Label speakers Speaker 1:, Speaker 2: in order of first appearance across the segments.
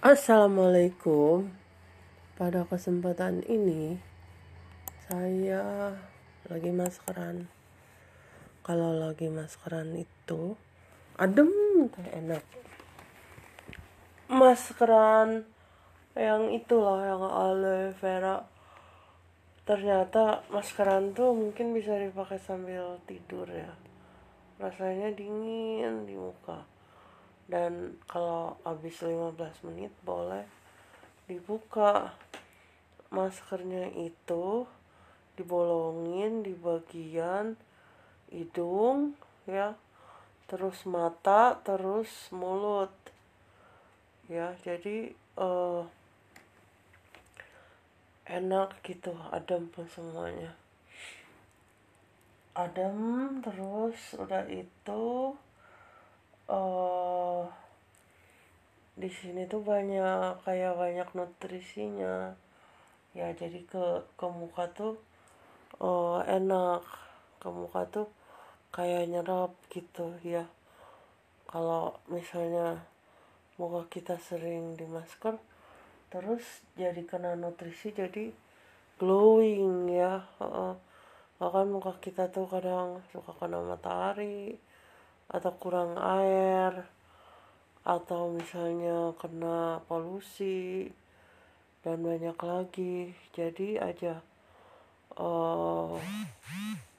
Speaker 1: Assalamualaikum. Pada kesempatan ini saya lagi maskeran. Kalau lagi maskeran itu adem teh enak. Maskeran yang itulah yang aloe vera. Ternyata maskeran tuh mungkin bisa dipakai sambil tidur ya. Rasanya dingin di muka dan kalau habis 15 menit boleh dibuka maskernya itu dibolongin di bagian hidung ya. Terus mata terus mulut ya. Jadi uh, enak gitu adem semuanya. Adem terus udah itu uh, di sini tuh banyak kayak banyak nutrisinya. Ya jadi ke ke muka tuh uh, enak. Ke muka tuh kayak nyerap gitu ya. Kalau misalnya muka kita sering di masker terus jadi kena nutrisi jadi glowing ya. Uh, bahkan muka kita tuh kadang suka kena matahari atau kurang air atau misalnya kena polusi dan banyak lagi. Jadi aja uh,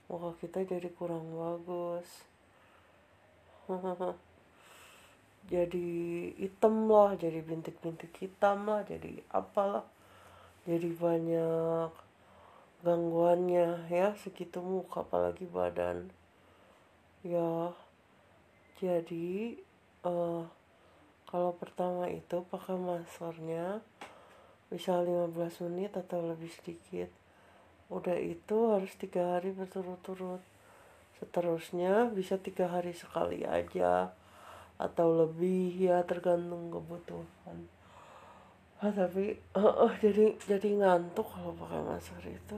Speaker 1: muka kita jadi kurang bagus. Jadi hitam lah jadi bintik-bintik hitam lah jadi apalah. Jadi banyak gangguannya ya segitu muka apalagi badan. Ya jadi uh, kalau pertama itu pakai maskernya bisa 15 menit atau lebih sedikit udah itu harus tiga hari berturut-turut. Seterusnya bisa tiga hari sekali aja atau lebih ya tergantung kebutuhan. Ah, tapi uh, uh, jadi jadi ngantuk kalau pakai masker itu.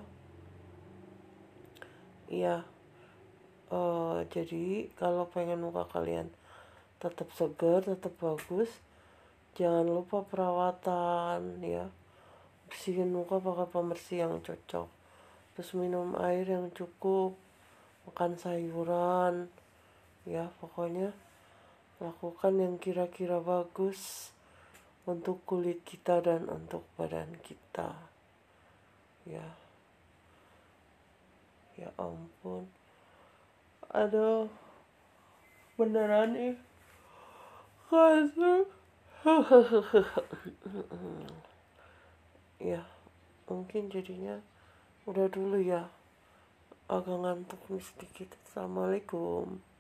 Speaker 1: Iya uh, jadi kalau pengen muka kalian tetap segar tetap bagus jangan lupa perawatan ya. Bersihin muka pakai pembersih yang cocok. Terus minum air yang cukup makan sayuran ya pokoknya lakukan yang kira-kira bagus untuk kulit kita dan untuk badan kita. Ya. Ya ampun ada beneran nih kasih ya mungkin jadinya udah dulu ya. Agak ngantuk sedikit. Assalamualaikum